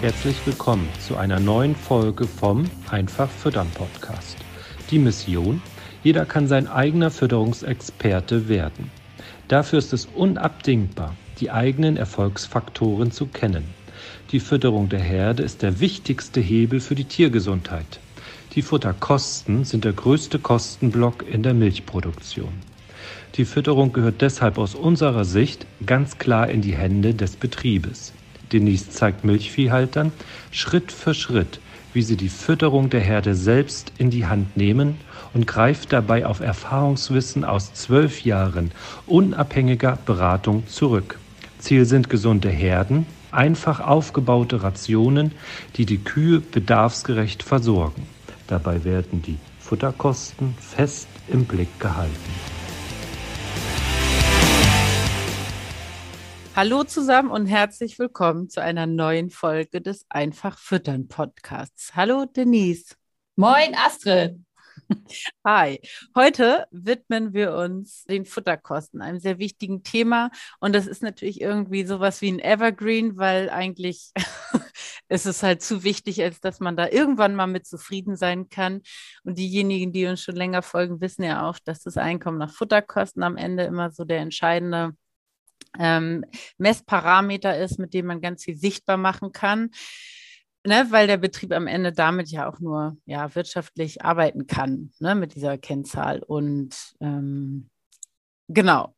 Herzlich willkommen zu einer neuen Folge vom Einfach Füttern Podcast. Die Mission, jeder kann sein eigener Fütterungsexperte werden. Dafür ist es unabdingbar, die eigenen Erfolgsfaktoren zu kennen. Die Fütterung der Herde ist der wichtigste Hebel für die Tiergesundheit. Die Futterkosten sind der größte Kostenblock in der Milchproduktion. Die Fütterung gehört deshalb aus unserer Sicht ganz klar in die Hände des Betriebes. Denise zeigt Milchviehhaltern Schritt für Schritt, wie sie die Fütterung der Herde selbst in die Hand nehmen und greift dabei auf Erfahrungswissen aus zwölf Jahren unabhängiger Beratung zurück. Ziel sind gesunde Herden, einfach aufgebaute Rationen, die die Kühe bedarfsgerecht versorgen. Dabei werden die Futterkosten fest im Blick gehalten. Hallo zusammen und herzlich willkommen zu einer neuen Folge des Einfach Füttern Podcasts. Hallo Denise. Moin Astrid. Hi, heute widmen wir uns den Futterkosten, einem sehr wichtigen Thema. Und das ist natürlich irgendwie sowas wie ein Evergreen, weil eigentlich ist es halt zu wichtig, als dass man da irgendwann mal mit zufrieden sein kann. Und diejenigen, die uns schon länger folgen, wissen ja auch, dass das Einkommen nach Futterkosten am Ende immer so der entscheidende ähm, Messparameter ist, mit dem man ganz viel sichtbar machen kann. Ne, weil der Betrieb am Ende damit ja auch nur ja, wirtschaftlich arbeiten kann, ne, mit dieser Kennzahl. Und ähm, genau.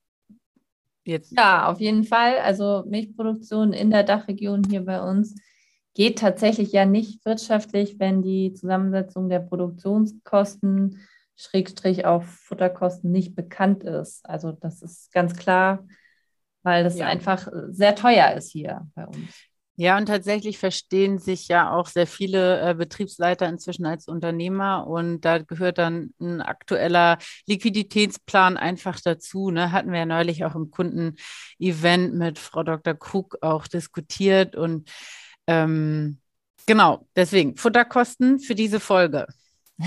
Jetzt. Ja, auf jeden Fall. Also Milchproduktion in der Dachregion hier bei uns geht tatsächlich ja nicht wirtschaftlich, wenn die Zusammensetzung der Produktionskosten, Schrägstrich auf Futterkosten nicht bekannt ist. Also das ist ganz klar weil das ja. einfach äh, sehr teuer ist hier bei uns. Ja, und tatsächlich verstehen sich ja auch sehr viele äh, Betriebsleiter inzwischen als Unternehmer und da gehört dann ein aktueller Liquiditätsplan einfach dazu. Ne? Hatten wir ja neulich auch im Kundenevent mit Frau Dr. Krug auch diskutiert und ähm, genau, deswegen Futterkosten für diese Folge.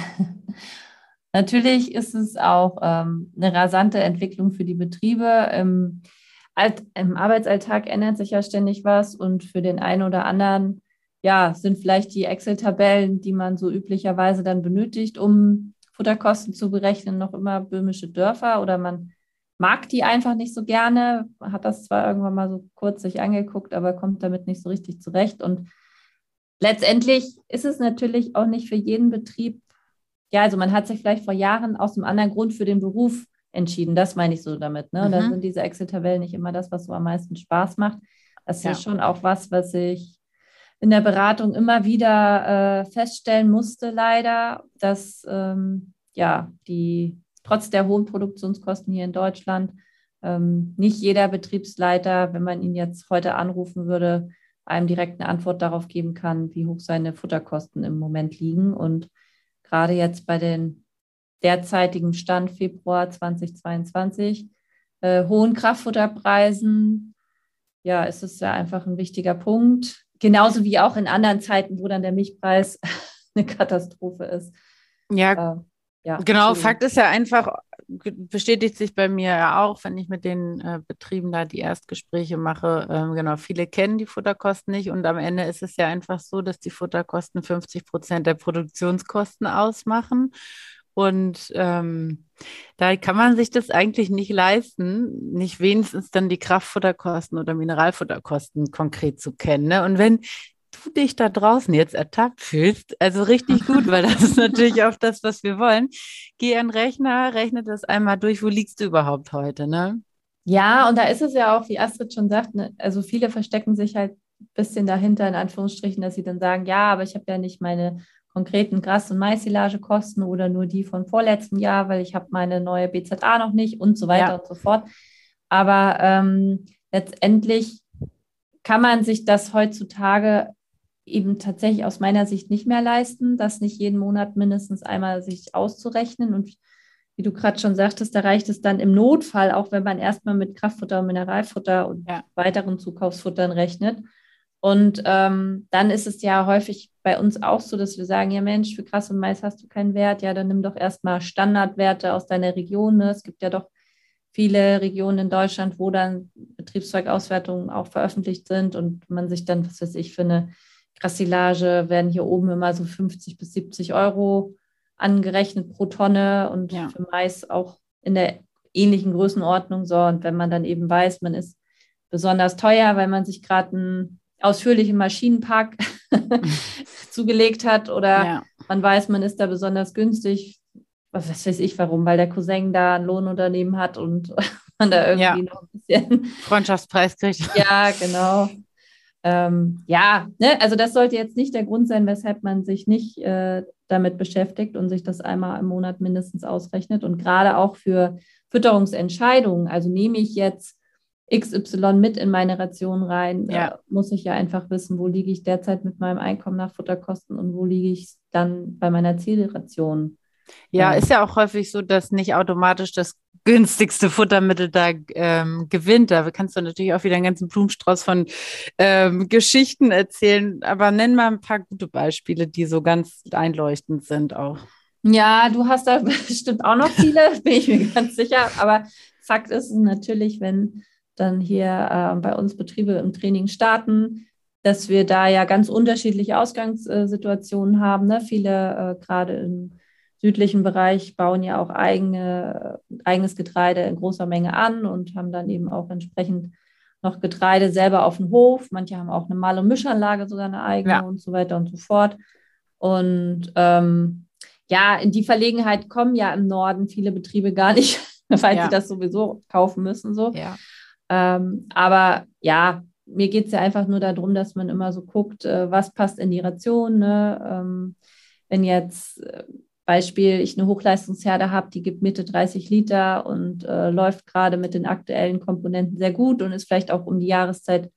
Natürlich ist es auch ähm, eine rasante Entwicklung für die Betriebe. Ähm, im Arbeitsalltag ändert sich ja ständig was und für den einen oder anderen, ja, sind vielleicht die Excel-Tabellen, die man so üblicherweise dann benötigt, um Futterkosten zu berechnen, noch immer böhmische Dörfer oder man mag die einfach nicht so gerne, hat das zwar irgendwann mal so kurz sich angeguckt, aber kommt damit nicht so richtig zurecht. Und letztendlich ist es natürlich auch nicht für jeden Betrieb, ja, also man hat sich vielleicht vor Jahren aus einem anderen Grund für den Beruf entschieden. Das meine ich so damit. Ne? Mhm. Da sind diese Excel-Tabellen nicht immer das, was so am meisten Spaß macht. Das ja. ist schon auch was, was ich in der Beratung immer wieder äh, feststellen musste, leider, dass ähm, ja die trotz der hohen Produktionskosten hier in Deutschland ähm, nicht jeder Betriebsleiter, wenn man ihn jetzt heute anrufen würde, einem direkt eine Antwort darauf geben kann, wie hoch seine Futterkosten im Moment liegen. Und gerade jetzt bei den derzeitigem Stand Februar 2022, äh, hohen Kraftfutterpreisen, ja, ist es ja einfach ein wichtiger Punkt. Genauso wie auch in anderen Zeiten, wo dann der Milchpreis eine Katastrophe ist. Ja, äh, ja genau. Fakt ist ja einfach, bestätigt sich bei mir ja auch, wenn ich mit den äh, Betrieben da die Erstgespräche mache. Ähm, genau, viele kennen die Futterkosten nicht und am Ende ist es ja einfach so, dass die Futterkosten 50 Prozent der Produktionskosten ausmachen. Und ähm, da kann man sich das eigentlich nicht leisten, nicht wenigstens dann die Kraftfutterkosten oder Mineralfutterkosten konkret zu kennen. Ne? Und wenn du dich da draußen jetzt ertappt fühlst, also richtig gut, weil das ist natürlich auch das, was wir wollen. Geh an den Rechner, rechne das einmal durch, wo liegst du überhaupt heute, ne? Ja, und da ist es ja auch, wie Astrid schon sagt, ne, also viele verstecken sich halt ein bisschen dahinter, in Anführungsstrichen, dass sie dann sagen, ja, aber ich habe ja nicht meine konkreten Gras- und Mais-Silage-Kosten oder nur die von vorletztem Jahr, weil ich habe meine neue BZA noch nicht und so weiter ja. und so fort. Aber ähm, letztendlich kann man sich das heutzutage eben tatsächlich aus meiner Sicht nicht mehr leisten, das nicht jeden Monat mindestens einmal sich auszurechnen. Und wie du gerade schon sagtest, da reicht es dann im Notfall, auch wenn man erstmal mit Kraftfutter und Mineralfutter und ja. weiteren Zukaufsfuttern rechnet. Und ähm, dann ist es ja häufig bei uns auch so, dass wir sagen, ja Mensch, für Gras und Mais hast du keinen Wert, ja, dann nimm doch erstmal Standardwerte aus deiner Region. Ne? Es gibt ja doch viele Regionen in Deutschland, wo dann Betriebszeugauswertungen auch veröffentlicht sind und man sich dann, was weiß ich, für eine Grassilage werden hier oben immer so 50 bis 70 Euro angerechnet pro Tonne und ja. für Mais auch in der ähnlichen Größenordnung. So, und wenn man dann eben weiß, man ist besonders teuer, weil man sich gerade einen ausführlichen Maschinenpark zugelegt hat oder ja. man weiß, man ist da besonders günstig. Was weiß ich warum, weil der Cousin da ein Lohnunternehmen hat und man da irgendwie ja. noch ein bisschen Freundschaftspreis kriegt. Ja, genau. Ähm, ja, ne? also das sollte jetzt nicht der Grund sein, weshalb man sich nicht äh, damit beschäftigt und sich das einmal im Monat mindestens ausrechnet. Und gerade auch für Fütterungsentscheidungen, also nehme ich jetzt XY mit in meine Ration rein, ja. muss ich ja einfach wissen, wo liege ich derzeit mit meinem Einkommen nach Futterkosten und wo liege ich dann bei meiner Zielration. Ja, ist ja auch häufig so, dass nicht automatisch das günstigste Futtermittel da ähm, gewinnt. Da kannst du natürlich auch wieder einen ganzen Blumenstrauß von ähm, Geschichten erzählen. Aber nenn mal ein paar gute Beispiele, die so ganz einleuchtend sind auch. Ja, du hast da bestimmt auch noch viele, bin ich mir ganz sicher. Aber Fakt ist natürlich, wenn dann hier äh, bei uns Betriebe im Training starten, dass wir da ja ganz unterschiedliche Ausgangssituationen haben. Ne? Viele äh, gerade im südlichen Bereich bauen ja auch eigene, eigenes Getreide in großer Menge an und haben dann eben auch entsprechend noch Getreide selber auf dem Hof. Manche haben auch eine Mal- und Mischanlage, sogar eine eigene ja. und so weiter und so fort. Und ähm, ja, in die Verlegenheit kommen ja im Norden viele Betriebe gar nicht, weil ja. sie das sowieso kaufen müssen. So. Ja. Ähm, aber ja, mir geht es ja einfach nur darum, dass man immer so guckt, äh, was passt in die Ration. Ne? Ähm, wenn jetzt äh, Beispiel ich eine Hochleistungsherde habe, die gibt Mitte 30 Liter und äh, läuft gerade mit den aktuellen Komponenten sehr gut und ist vielleicht auch um die Jahreszeit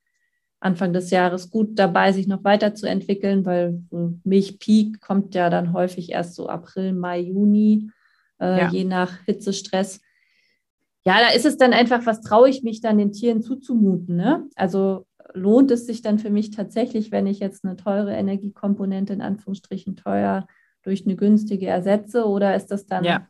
Anfang des Jahres gut dabei, sich noch weiterzuentwickeln, weil Milchpeak kommt ja dann häufig erst so April, Mai, Juni, äh, ja. je nach Hitzestress. Ja, da ist es dann einfach, was traue ich mich dann den Tieren zuzumuten. Ne? Also lohnt es sich dann für mich tatsächlich, wenn ich jetzt eine teure Energiekomponente in Anführungsstrichen teuer durch eine günstige ersetze oder ist das dann ja.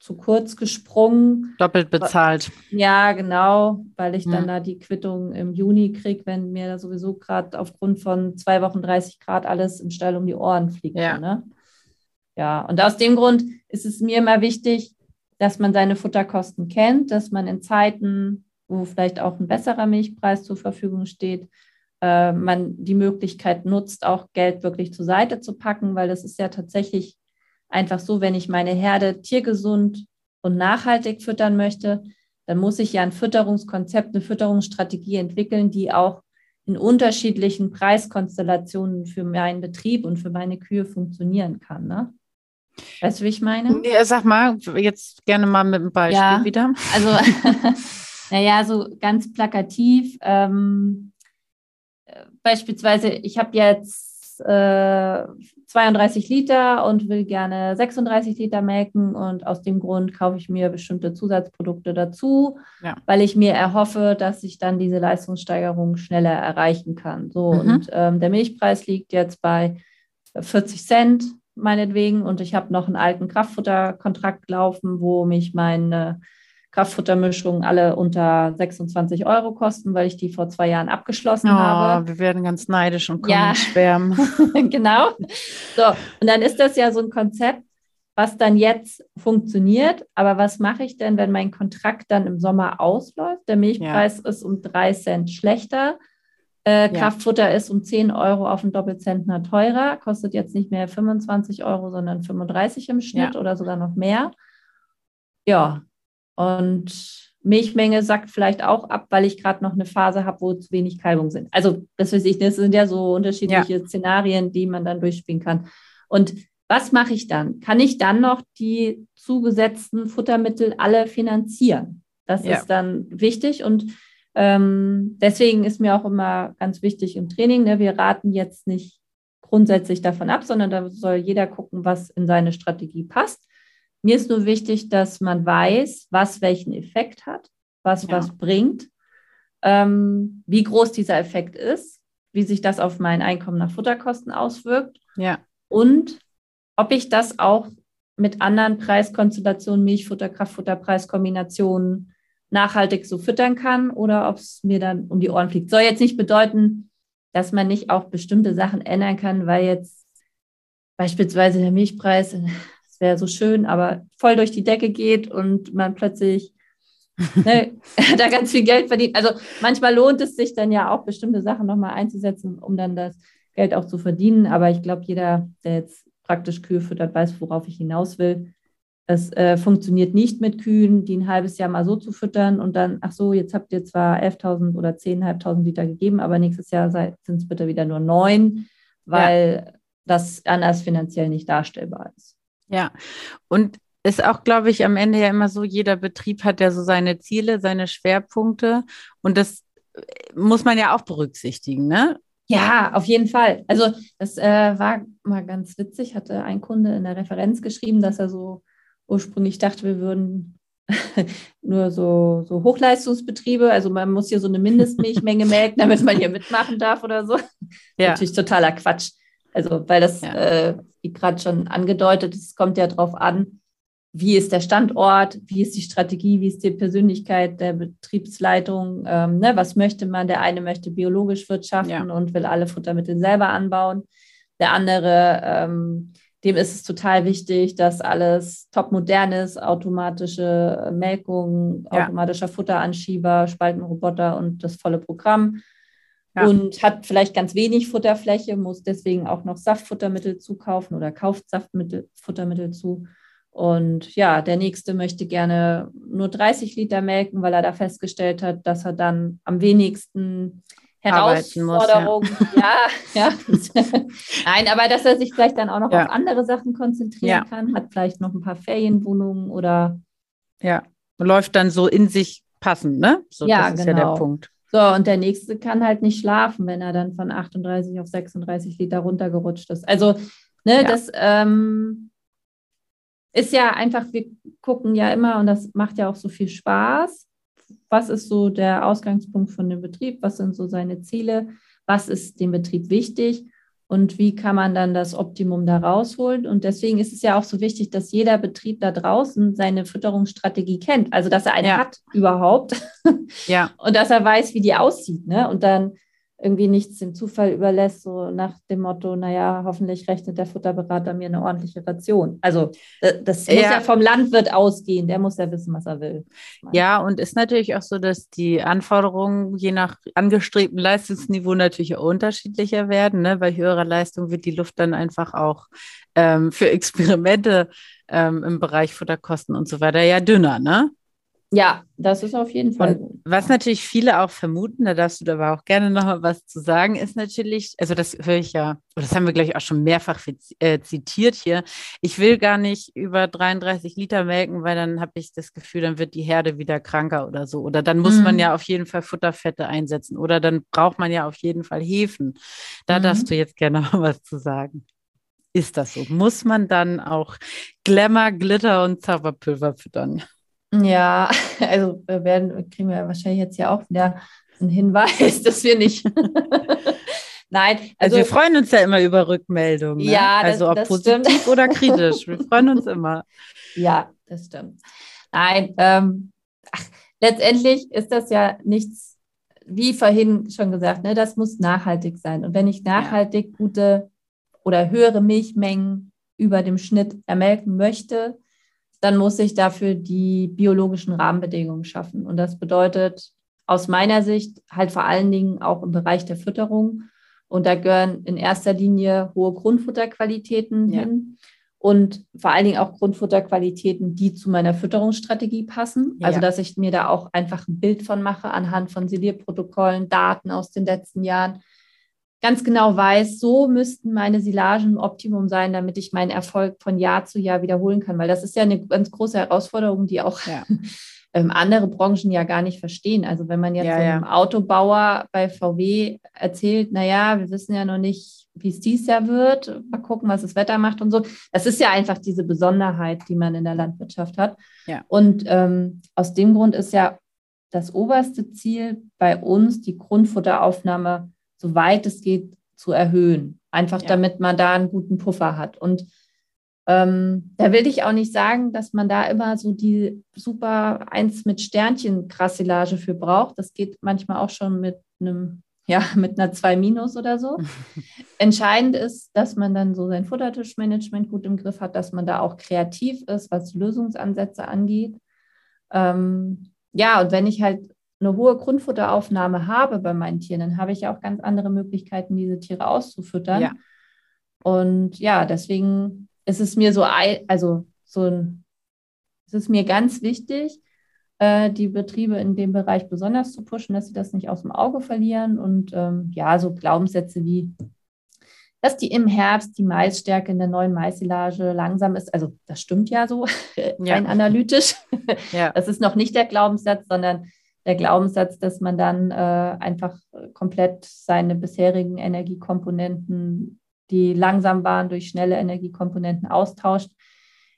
zu kurz gesprungen? Doppelt bezahlt. Ja, genau, weil ich dann mhm. da die Quittung im Juni kriege, wenn mir da sowieso gerade aufgrund von zwei Wochen 30 Grad alles im Stall um die Ohren fliegt. Ja. Ne? ja, und aus dem Grund ist es mir immer wichtig, dass man seine Futterkosten kennt, dass man in Zeiten, wo vielleicht auch ein besserer Milchpreis zur Verfügung steht, äh, man die Möglichkeit nutzt, auch Geld wirklich zur Seite zu packen, weil das ist ja tatsächlich einfach so, wenn ich meine Herde tiergesund und nachhaltig füttern möchte, dann muss ich ja ein Fütterungskonzept, eine Fütterungsstrategie entwickeln, die auch in unterschiedlichen Preiskonstellationen für meinen Betrieb und für meine Kühe funktionieren kann. Ne? Weißt du, wie ich meine? Nee, sag mal, jetzt gerne mal mit einem Beispiel ja, wieder. Also, naja, so ganz plakativ. Ähm, beispielsweise, ich habe jetzt äh, 32 Liter und will gerne 36 Liter melken und aus dem Grund kaufe ich mir bestimmte Zusatzprodukte dazu, ja. weil ich mir erhoffe, dass ich dann diese Leistungssteigerung schneller erreichen kann. So, mhm. und ähm, der Milchpreis liegt jetzt bei 40 Cent meinetwegen und ich habe noch einen alten Kraftfutterkontrakt laufen, wo mich meine Kraftfuttermischungen alle unter 26 Euro kosten, weil ich die vor zwei Jahren abgeschlossen oh, habe. Wir werden ganz neidisch und kommen ja. schwärmen. genau. So, und dann ist das ja so ein Konzept, was dann jetzt funktioniert. Aber was mache ich denn, wenn mein Kontrakt dann im Sommer ausläuft? Der Milchpreis ja. ist um drei Cent schlechter. Äh, Kraftfutter ist um 10 Euro auf den Doppelzentner teurer, kostet jetzt nicht mehr 25 Euro, sondern 35 im Schnitt ja. oder sogar noch mehr. Ja, und Milchmenge sackt vielleicht auch ab, weil ich gerade noch eine Phase habe, wo zu wenig Kalbung sind. Also, das weiß ich, das sind ja so unterschiedliche ja. Szenarien, die man dann durchspielen kann. Und was mache ich dann? Kann ich dann noch die zugesetzten Futtermittel alle finanzieren? Das ja. ist dann wichtig und ähm, deswegen ist mir auch immer ganz wichtig im Training, ne, wir raten jetzt nicht grundsätzlich davon ab, sondern da soll jeder gucken, was in seine Strategie passt. Mir ist nur wichtig, dass man weiß, was welchen Effekt hat, was ja. was bringt, ähm, wie groß dieser Effekt ist, wie sich das auf mein Einkommen nach Futterkosten auswirkt ja. und ob ich das auch mit anderen Preiskonstellationen, Milchfutter, Kraftfutterpreiskombinationen nachhaltig so füttern kann oder ob es mir dann um die Ohren fliegt. Soll jetzt nicht bedeuten, dass man nicht auch bestimmte Sachen ändern kann, weil jetzt beispielsweise der Milchpreis, das wäre so schön, aber voll durch die Decke geht und man plötzlich ne, da ganz viel Geld verdient. Also manchmal lohnt es sich dann ja auch, bestimmte Sachen nochmal einzusetzen, um dann das Geld auch zu verdienen. Aber ich glaube, jeder, der jetzt praktisch Kühe füttert, weiß, worauf ich hinaus will. Es äh, funktioniert nicht mit Kühen, die ein halbes Jahr mal so zu füttern und dann, ach so, jetzt habt ihr zwar 11.000 oder 10.500 Liter gegeben, aber nächstes Jahr sind es bitte wieder nur neun, weil ja. das anders finanziell nicht darstellbar ist. Ja, und ist auch, glaube ich, am Ende ja immer so, jeder Betrieb hat ja so seine Ziele, seine Schwerpunkte und das äh, muss man ja auch berücksichtigen, ne? Ja, auf jeden Fall. Also das äh, war mal ganz witzig, hatte ein Kunde in der Referenz geschrieben, dass er so ursprünglich dachte, wir würden nur so, so Hochleistungsbetriebe, also man muss hier so eine Mindestmilchmenge melken, damit man hier mitmachen darf oder so. Ja. Natürlich totaler Quatsch. Also, weil das, ja. äh, wie gerade schon angedeutet, es kommt ja darauf an, wie ist der Standort, wie ist die Strategie, wie ist die Persönlichkeit der Betriebsleitung, ähm, ne, was möchte man? Der eine möchte biologisch wirtschaften ja. und will alle Futtermittel selber anbauen. Der andere, ähm, dem ist es total wichtig, dass alles top modern ist, automatische Melkung, ja. automatischer Futteranschieber, Spaltenroboter und das volle Programm. Ja. Und hat vielleicht ganz wenig Futterfläche, muss deswegen auch noch Saftfuttermittel zukaufen oder kauft Saftfuttermittel zu. Und ja, der nächste möchte gerne nur 30 Liter melken, weil er da festgestellt hat, dass er dann am wenigsten Herausforderungen, muss, ja. ja, ja. Nein, aber dass er sich vielleicht dann auch noch ja. auf andere Sachen konzentrieren ja. kann, hat vielleicht noch ein paar Ferienwohnungen oder. Ja, läuft dann so in sich passend, ne? So, ja, das ist genau. ja der genau. Punkt. So, und der nächste kann halt nicht schlafen, wenn er dann von 38 auf 36 Liter runtergerutscht ist. Also, ne, das, ähm, ist ja einfach, wir gucken ja immer und das macht ja auch so viel Spaß. Was ist so der Ausgangspunkt von dem Betrieb? Was sind so seine Ziele? Was ist dem Betrieb wichtig? Und wie kann man dann das Optimum da rausholen? Und deswegen ist es ja auch so wichtig, dass jeder Betrieb da draußen seine Fütterungsstrategie kennt. Also, dass er eine ja. hat überhaupt. Ja. Und dass er weiß, wie die aussieht. Ne? Und dann irgendwie nichts dem Zufall überlässt, so nach dem Motto, naja, hoffentlich rechnet der Futterberater mir eine ordentliche Ration. Also äh, das muss ja, ja vom Landwirt ausgehen, der muss ja wissen, was er will. Ja, und ist natürlich auch so, dass die Anforderungen je nach angestrebten Leistungsniveau natürlich auch unterschiedlicher werden. Ne? Bei höherer Leistung wird die Luft dann einfach auch ähm, für Experimente ähm, im Bereich Futterkosten und so weiter ja dünner, ne? Ja, das ist auf jeden Fall. Und was natürlich viele auch vermuten, da darfst du aber auch gerne noch mal was zu sagen, ist natürlich, also das höre ich ja, das haben wir gleich auch schon mehrfach äh, zitiert hier. Ich will gar nicht über 33 Liter melken, weil dann habe ich das Gefühl, dann wird die Herde wieder kranker oder so. Oder dann muss mhm. man ja auf jeden Fall Futterfette einsetzen. Oder dann braucht man ja auf jeden Fall Hefen. Da mhm. darfst du jetzt gerne noch was zu sagen. Ist das so? Muss man dann auch Glamour, Glitter und Zauberpulver füttern? Ja, also wir werden, kriegen wir wahrscheinlich jetzt ja auch wieder einen Hinweis, dass wir nicht. Nein, also, also, wir freuen uns ja immer über Rückmeldungen. Ne? Ja, das, also ob das positiv stimmt. oder kritisch. Wir freuen uns immer. Ja, das stimmt. Nein, ähm, ach, letztendlich ist das ja nichts, wie vorhin schon gesagt, ne, das muss nachhaltig sein. Und wenn ich nachhaltig gute oder höhere Milchmengen über dem Schnitt ermelken möchte, dann muss ich dafür die biologischen Rahmenbedingungen schaffen. Und das bedeutet aus meiner Sicht halt vor allen Dingen auch im Bereich der Fütterung. Und da gehören in erster Linie hohe Grundfutterqualitäten ja. hin und vor allen Dingen auch Grundfutterqualitäten, die zu meiner Fütterungsstrategie passen. Ja. Also dass ich mir da auch einfach ein Bild von mache anhand von Silierprotokollen, Daten aus den letzten Jahren ganz genau weiß, so müssten meine Silagen Optimum sein, damit ich meinen Erfolg von Jahr zu Jahr wiederholen kann. Weil das ist ja eine ganz große Herausforderung, die auch ja. ähm, andere Branchen ja gar nicht verstehen. Also wenn man jetzt ja, einem ja. Autobauer bei VW erzählt, naja, wir wissen ja noch nicht, wie es dies Jahr wird, mal gucken, was das Wetter macht und so. Das ist ja einfach diese Besonderheit, die man in der Landwirtschaft hat. Ja. Und ähm, aus dem Grund ist ja das oberste Ziel bei uns die Grundfutteraufnahme soweit es geht, zu erhöhen. Einfach ja. damit man da einen guten Puffer hat. Und ähm, da will ich auch nicht sagen, dass man da immer so die super eins mit Sternchen Krassilage für braucht. Das geht manchmal auch schon mit einem ja, mit einer 2 minus oder so. Entscheidend ist, dass man dann so sein Futtertischmanagement gut im Griff hat, dass man da auch kreativ ist, was Lösungsansätze angeht. Ähm, ja, und wenn ich halt eine hohe Grundfutteraufnahme habe bei meinen Tieren, dann habe ich ja auch ganz andere Möglichkeiten, diese Tiere auszufüttern. Ja. Und ja, deswegen ist es mir so, also so ein, es ist mir ganz wichtig, äh, die Betriebe in dem Bereich besonders zu pushen, dass sie das nicht aus dem Auge verlieren. Und ähm, ja, so Glaubenssätze wie, dass die im Herbst die Maisstärke in der neuen Maisilage langsam ist. Also das stimmt ja so, rein analytisch. Ja. Das ist noch nicht der Glaubenssatz, sondern der Glaubenssatz, dass man dann äh, einfach komplett seine bisherigen Energiekomponenten, die langsam waren, durch schnelle Energiekomponenten austauscht.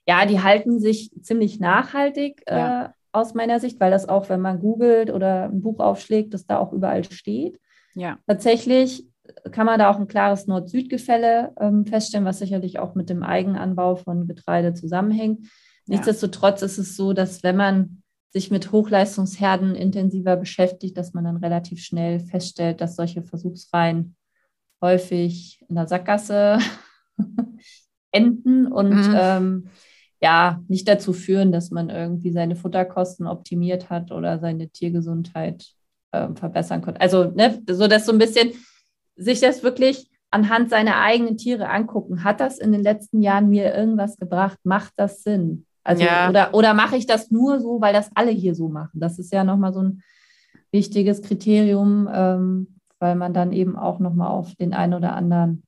Ja, die halten sich ziemlich nachhaltig ja. äh, aus meiner Sicht, weil das auch, wenn man googelt oder ein Buch aufschlägt, das da auch überall steht. Ja. Tatsächlich kann man da auch ein klares Nord-Süd-Gefälle ähm, feststellen, was sicherlich auch mit dem Eigenanbau von Getreide zusammenhängt. Nichtsdestotrotz ist es so, dass wenn man sich mit Hochleistungsherden intensiver beschäftigt, dass man dann relativ schnell feststellt, dass solche Versuchsreihen häufig in der Sackgasse enden und mhm. ähm, ja, nicht dazu führen, dass man irgendwie seine Futterkosten optimiert hat oder seine Tiergesundheit äh, verbessern konnte. Also, ne, so dass so ein bisschen sich das wirklich anhand seiner eigenen Tiere angucken. Hat das in den letzten Jahren mir irgendwas gebracht? Macht das Sinn? Also, ja. oder, oder mache ich das nur so, weil das alle hier so machen? Das ist ja nochmal so ein wichtiges Kriterium, ähm, weil man dann eben auch nochmal auf den einen oder anderen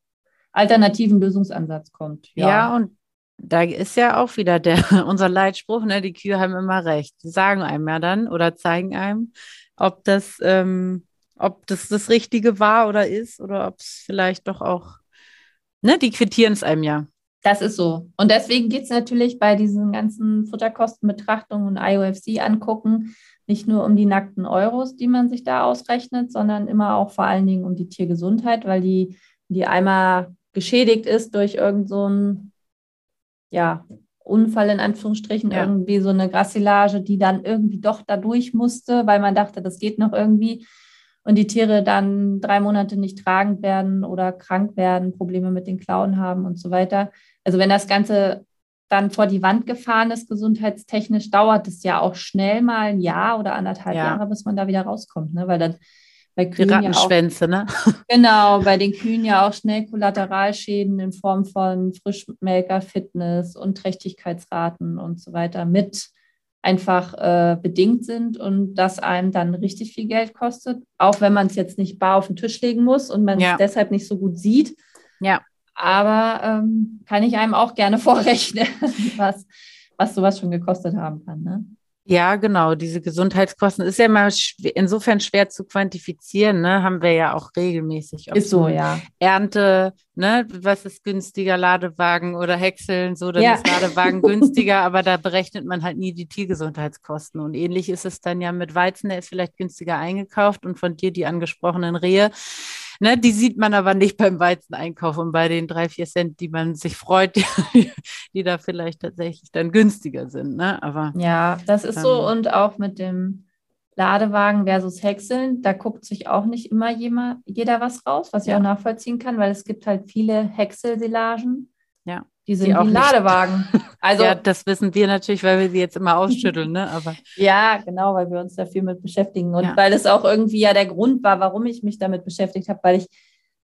alternativen Lösungsansatz kommt. Ja. ja, und da ist ja auch wieder der, unser Leitspruch, ne, die Kühe haben immer recht. Die sagen einem ja dann oder zeigen einem, ob das, ähm, ob das das Richtige war oder ist oder ob es vielleicht doch auch, ne, die quittieren es einem ja. Das ist so. Und deswegen geht es natürlich bei diesen ganzen Futterkostenbetrachtungen und IOFC angucken, nicht nur um die nackten Euros, die man sich da ausrechnet, sondern immer auch vor allen Dingen um die Tiergesundheit, weil die, die einmal geschädigt ist durch irgendeinen so ja, Unfall in Anführungsstrichen, ja. irgendwie so eine Grassilage, die dann irgendwie doch da durch musste, weil man dachte, das geht noch irgendwie und die Tiere dann drei Monate nicht tragend werden oder krank werden, Probleme mit den Klauen haben und so weiter. Also wenn das Ganze dann vor die Wand gefahren ist, gesundheitstechnisch, dauert es ja auch schnell mal ein Jahr oder anderthalb ja. Jahre, bis man da wieder rauskommt, ne? weil dann bei Kühen ja auch, ne? Genau, bei den Kühen ja auch schnell Kollateralschäden in Form von Frischmelker, Fitness und Trächtigkeitsraten und so weiter mit einfach äh, bedingt sind und das einem dann richtig viel Geld kostet, auch wenn man es jetzt nicht bar auf den Tisch legen muss und man ja. es deshalb nicht so gut sieht. Ja. Aber ähm, kann ich einem auch gerne vorrechnen, was, was sowas schon gekostet haben kann. Ne? Ja, genau. Diese Gesundheitskosten ist ja mal insofern schwer zu quantifizieren, ne? Haben wir ja auch regelmäßig. Ist so, ja. Ernte, ne? Was ist günstiger, Ladewagen oder Häckseln? So, dann ja. ist Ladewagen günstiger, aber da berechnet man halt nie die Tiergesundheitskosten. Und ähnlich ist es dann ja mit Weizen, der ist vielleicht günstiger eingekauft und von dir die angesprochenen Rehe Ne, die sieht man aber nicht beim Weizeneinkauf und bei den drei, vier Cent, die man sich freut, die, die da vielleicht tatsächlich dann günstiger sind. Ne? Aber, ja, das ist ähm, so. Und auch mit dem Ladewagen versus Häckseln, da guckt sich auch nicht immer jeder, jeder was raus, was ich ja. auch nachvollziehen kann, weil es gibt halt viele Häckselsilagen. Ja. Die sind die auch Ladewagen. Also, ja, das wissen wir natürlich, weil wir sie jetzt immer ausschütteln, ne? Aber ja, genau, weil wir uns da viel mit beschäftigen und ja. weil es auch irgendwie ja der Grund war, warum ich mich damit beschäftigt habe, weil ich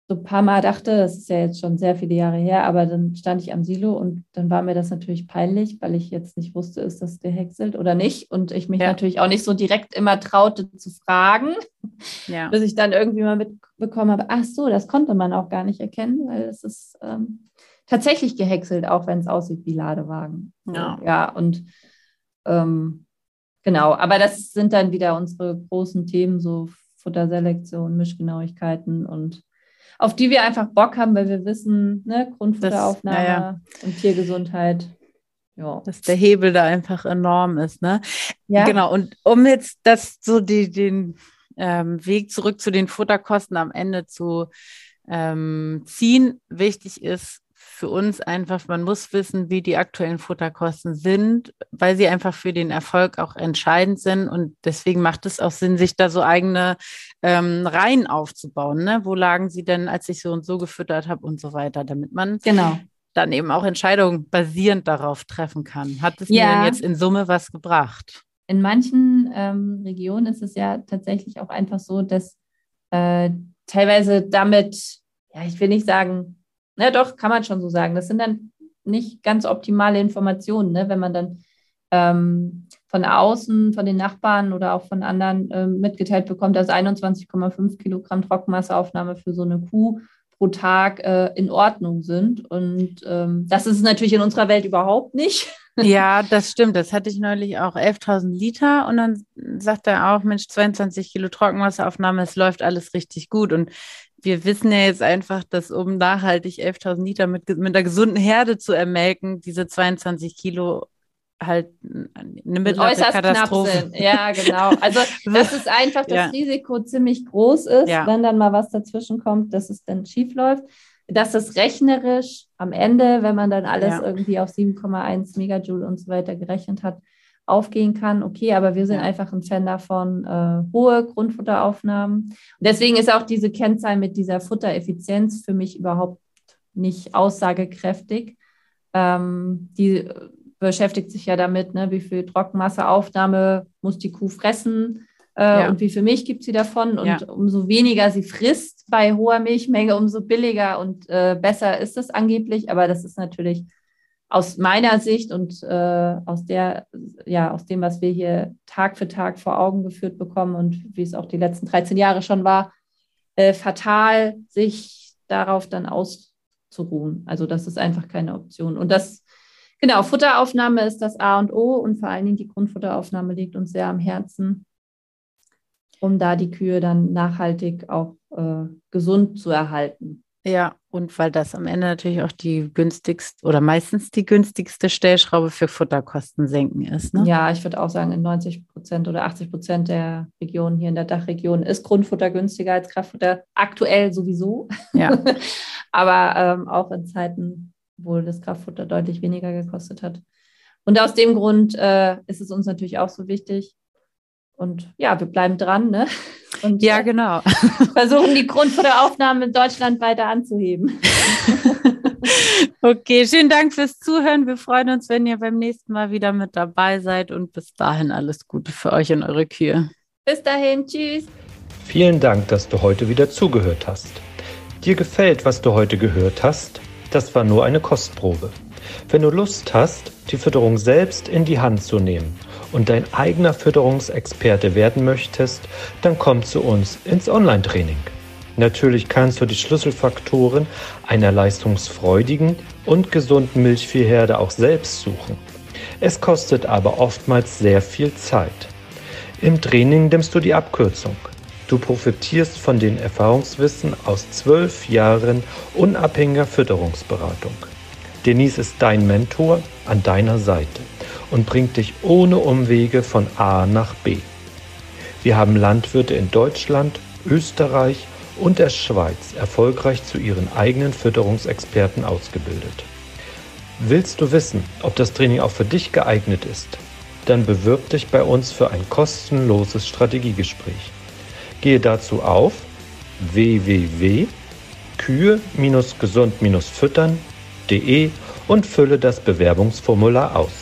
so ein paar Mal dachte, das ist ja jetzt schon sehr viele Jahre her, aber dann stand ich am Silo und dann war mir das natürlich peinlich, weil ich jetzt nicht wusste, ist das gehäckselt oder nicht und ich mich ja. natürlich auch nicht so direkt immer traute zu fragen, ja. bis ich dann irgendwie mal mitbekommen habe, ach so, das konnte man auch gar nicht erkennen, weil es ist ähm, tatsächlich gehäckselt, auch wenn es aussieht wie Ladewagen. Ja, ja und ähm, genau, aber das sind dann wieder unsere großen Themen, so Futterselektion, Mischgenauigkeiten und auf die wir einfach Bock haben, weil wir wissen, ne, Grundfutteraufnahme das, ja, und Tiergesundheit. Ja. Dass der Hebel da einfach enorm ist, ne? Ja. Genau. Und um jetzt das so die, den ähm, Weg zurück zu den Futterkosten am Ende zu ähm, ziehen, wichtig ist, für uns einfach, man muss wissen, wie die aktuellen Futterkosten sind, weil sie einfach für den Erfolg auch entscheidend sind. Und deswegen macht es auch Sinn, sich da so eigene ähm, Reihen aufzubauen. Ne? Wo lagen sie denn, als ich so und so gefüttert habe und so weiter, damit man genau. dann eben auch Entscheidungen basierend darauf treffen kann. Hat es ja. mir denn jetzt in Summe was gebracht? In manchen ähm, Regionen ist es ja tatsächlich auch einfach so, dass äh, teilweise damit, ja, ich will nicht sagen, na doch, kann man schon so sagen. Das sind dann nicht ganz optimale Informationen, ne? wenn man dann ähm, von außen, von den Nachbarn oder auch von anderen ähm, mitgeteilt bekommt, dass 21,5 Kilogramm Trockenmasseaufnahme für so eine Kuh pro Tag äh, in Ordnung sind. Und ähm, das ist natürlich in unserer Welt überhaupt nicht. Ja, das stimmt. Das hatte ich neulich auch 11.000 Liter und dann sagt er auch, Mensch, 22 Kilo Trockenwasseraufnahme, es läuft alles richtig gut. Und wir wissen ja jetzt einfach, dass um nachhaltig 11.000 Liter mit, mit einer gesunden Herde zu ermelken, diese 22 Kilo halt eine mittlere Katastrophe. Ja, genau. Also das ist einfach das ja. Risiko ziemlich groß ist, ja. wenn dann mal was dazwischen kommt, dass es dann schief läuft. Dass es rechnerisch am Ende, wenn man dann alles ja. irgendwie auf 7,1 Megajoule und so weiter gerechnet hat, aufgehen kann. Okay, aber wir sind ja. einfach ein Fan davon, äh, hohe Grundfutteraufnahmen. Und deswegen ist auch diese Kennzahl mit dieser Futtereffizienz für mich überhaupt nicht aussagekräftig. Ähm, die beschäftigt sich ja damit, ne, wie viel Trockenmasseaufnahme muss die Kuh fressen äh, ja. und wie viel Milch gibt sie davon. Und ja. umso weniger sie frisst bei hoher Milchmenge, umso billiger und äh, besser ist es angeblich. Aber das ist natürlich aus meiner Sicht und äh, aus der, ja, aus dem, was wir hier Tag für Tag vor Augen geführt bekommen und wie es auch die letzten 13 Jahre schon war, äh, fatal, sich darauf dann auszuruhen. Also das ist einfach keine Option. Und das, genau, Futteraufnahme ist das A und O und vor allen Dingen die Grundfutteraufnahme liegt uns sehr am Herzen, um da die Kühe dann nachhaltig auch äh, gesund zu erhalten. Ja, und weil das am Ende natürlich auch die günstigste oder meistens die günstigste Stellschraube für Futterkosten senken ist. Ne? Ja, ich würde auch sagen, in 90 Prozent oder 80 Prozent der Regionen hier in der Dachregion ist Grundfutter günstiger als Kraftfutter. Aktuell sowieso. Ja. Aber ähm, auch in Zeiten, wo das Kraftfutter deutlich weniger gekostet hat. Und aus dem Grund äh, ist es uns natürlich auch so wichtig. Und ja, wir bleiben dran, ne? Und ja, äh, genau. versuchen die Grundfutteraufnahmen in Deutschland weiter anzuheben. okay, vielen Dank fürs Zuhören. Wir freuen uns, wenn ihr beim nächsten Mal wieder mit dabei seid und bis dahin alles Gute für euch und eure Kühe. Bis dahin, tschüss. Vielen Dank, dass du heute wieder zugehört hast. Dir gefällt, was du heute gehört hast? Das war nur eine Kostprobe. Wenn du Lust hast, die Fütterung selbst in die Hand zu nehmen und dein eigener Fütterungsexperte werden möchtest, dann komm zu uns ins Online-Training. Natürlich kannst du die Schlüsselfaktoren einer leistungsfreudigen und gesunden Milchviehherde auch selbst suchen. Es kostet aber oftmals sehr viel Zeit. Im Training nimmst du die Abkürzung. Du profitierst von den Erfahrungswissen aus zwölf Jahren unabhängiger Fütterungsberatung. Denise ist dein Mentor an deiner Seite und bringt dich ohne Umwege von A nach B. Wir haben Landwirte in Deutschland, Österreich und der Schweiz erfolgreich zu ihren eigenen Fütterungsexperten ausgebildet. Willst du wissen, ob das Training auch für dich geeignet ist? Dann bewirb dich bei uns für ein kostenloses Strategiegespräch. Gehe dazu auf www.kühe-gesund-füttern.de und fülle das Bewerbungsformular aus.